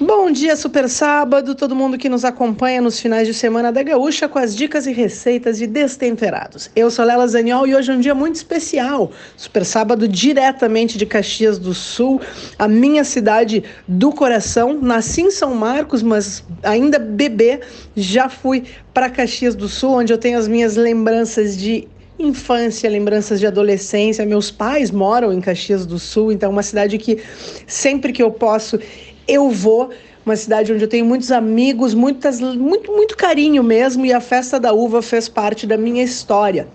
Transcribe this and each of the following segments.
Bom dia, super sábado, todo mundo que nos acompanha nos finais de semana da Gaúcha com as dicas e receitas de destemperados. Eu sou Lela Zaniol e hoje é um dia muito especial. Super sábado diretamente de Caxias do Sul, a minha cidade do coração. Nasci em São Marcos, mas ainda bebê já fui para Caxias do Sul, onde eu tenho as minhas lembranças de infância, lembranças de adolescência. Meus pais moram em Caxias do Sul, então é uma cidade que sempre que eu posso eu vou. Uma cidade onde eu tenho muitos amigos, muitas, muito, muito carinho mesmo, e a festa da uva fez parte da minha história.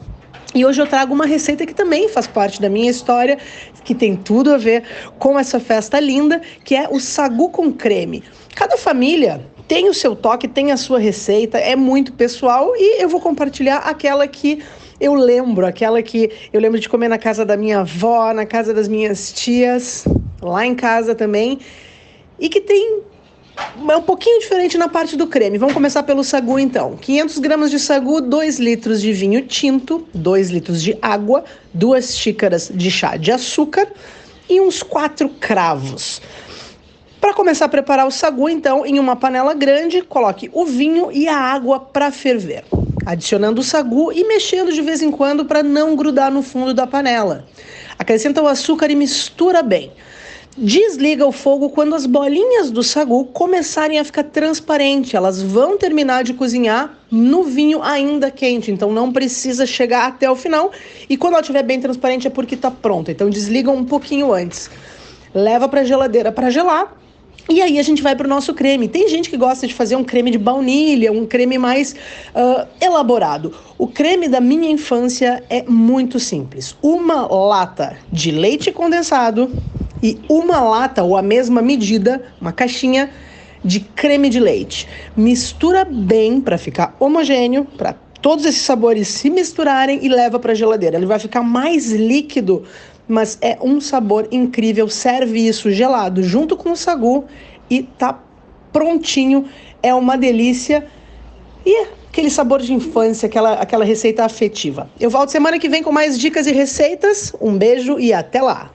E hoje eu trago uma receita que também faz parte da minha história, que tem tudo a ver com essa festa linda, que é o sagu com creme. Cada família tem o seu toque, tem a sua receita, é muito pessoal e eu vou compartilhar aquela que eu lembro, aquela que eu lembro de comer na casa da minha avó, na casa das minhas tias, lá em casa também e que tem é um pouquinho diferente na parte do creme. Vamos começar pelo sagu então. 500 gramas de sagu, 2 litros de vinho tinto, 2 litros de água, 2 xícaras de chá de açúcar e uns 4 cravos. Para começar a preparar o sagu, então, em uma panela grande, coloque o vinho e a água para ferver, adicionando o sagu e mexendo de vez em quando para não grudar no fundo da panela. Acrescenta o açúcar e mistura bem. Desliga o fogo quando as bolinhas do sagu começarem a ficar transparentes. Elas vão terminar de cozinhar no vinho ainda quente, então não precisa chegar até o final. E quando ela estiver bem transparente é porque está pronta. Então desliga um pouquinho antes. Leva para a geladeira para gelar. E aí a gente vai para o nosso creme. Tem gente que gosta de fazer um creme de baunilha, um creme mais uh, elaborado. O creme da minha infância é muito simples. Uma lata de leite condensado, e uma lata ou a mesma medida, uma caixinha de creme de leite. Mistura bem para ficar homogêneo, para todos esses sabores se misturarem e leva para a geladeira. Ele vai ficar mais líquido, mas é um sabor incrível. Serve isso gelado junto com o sagu e tá prontinho. É uma delícia. E aquele sabor de infância, aquela, aquela receita afetiva. Eu volto semana que vem com mais dicas e receitas. Um beijo e até lá!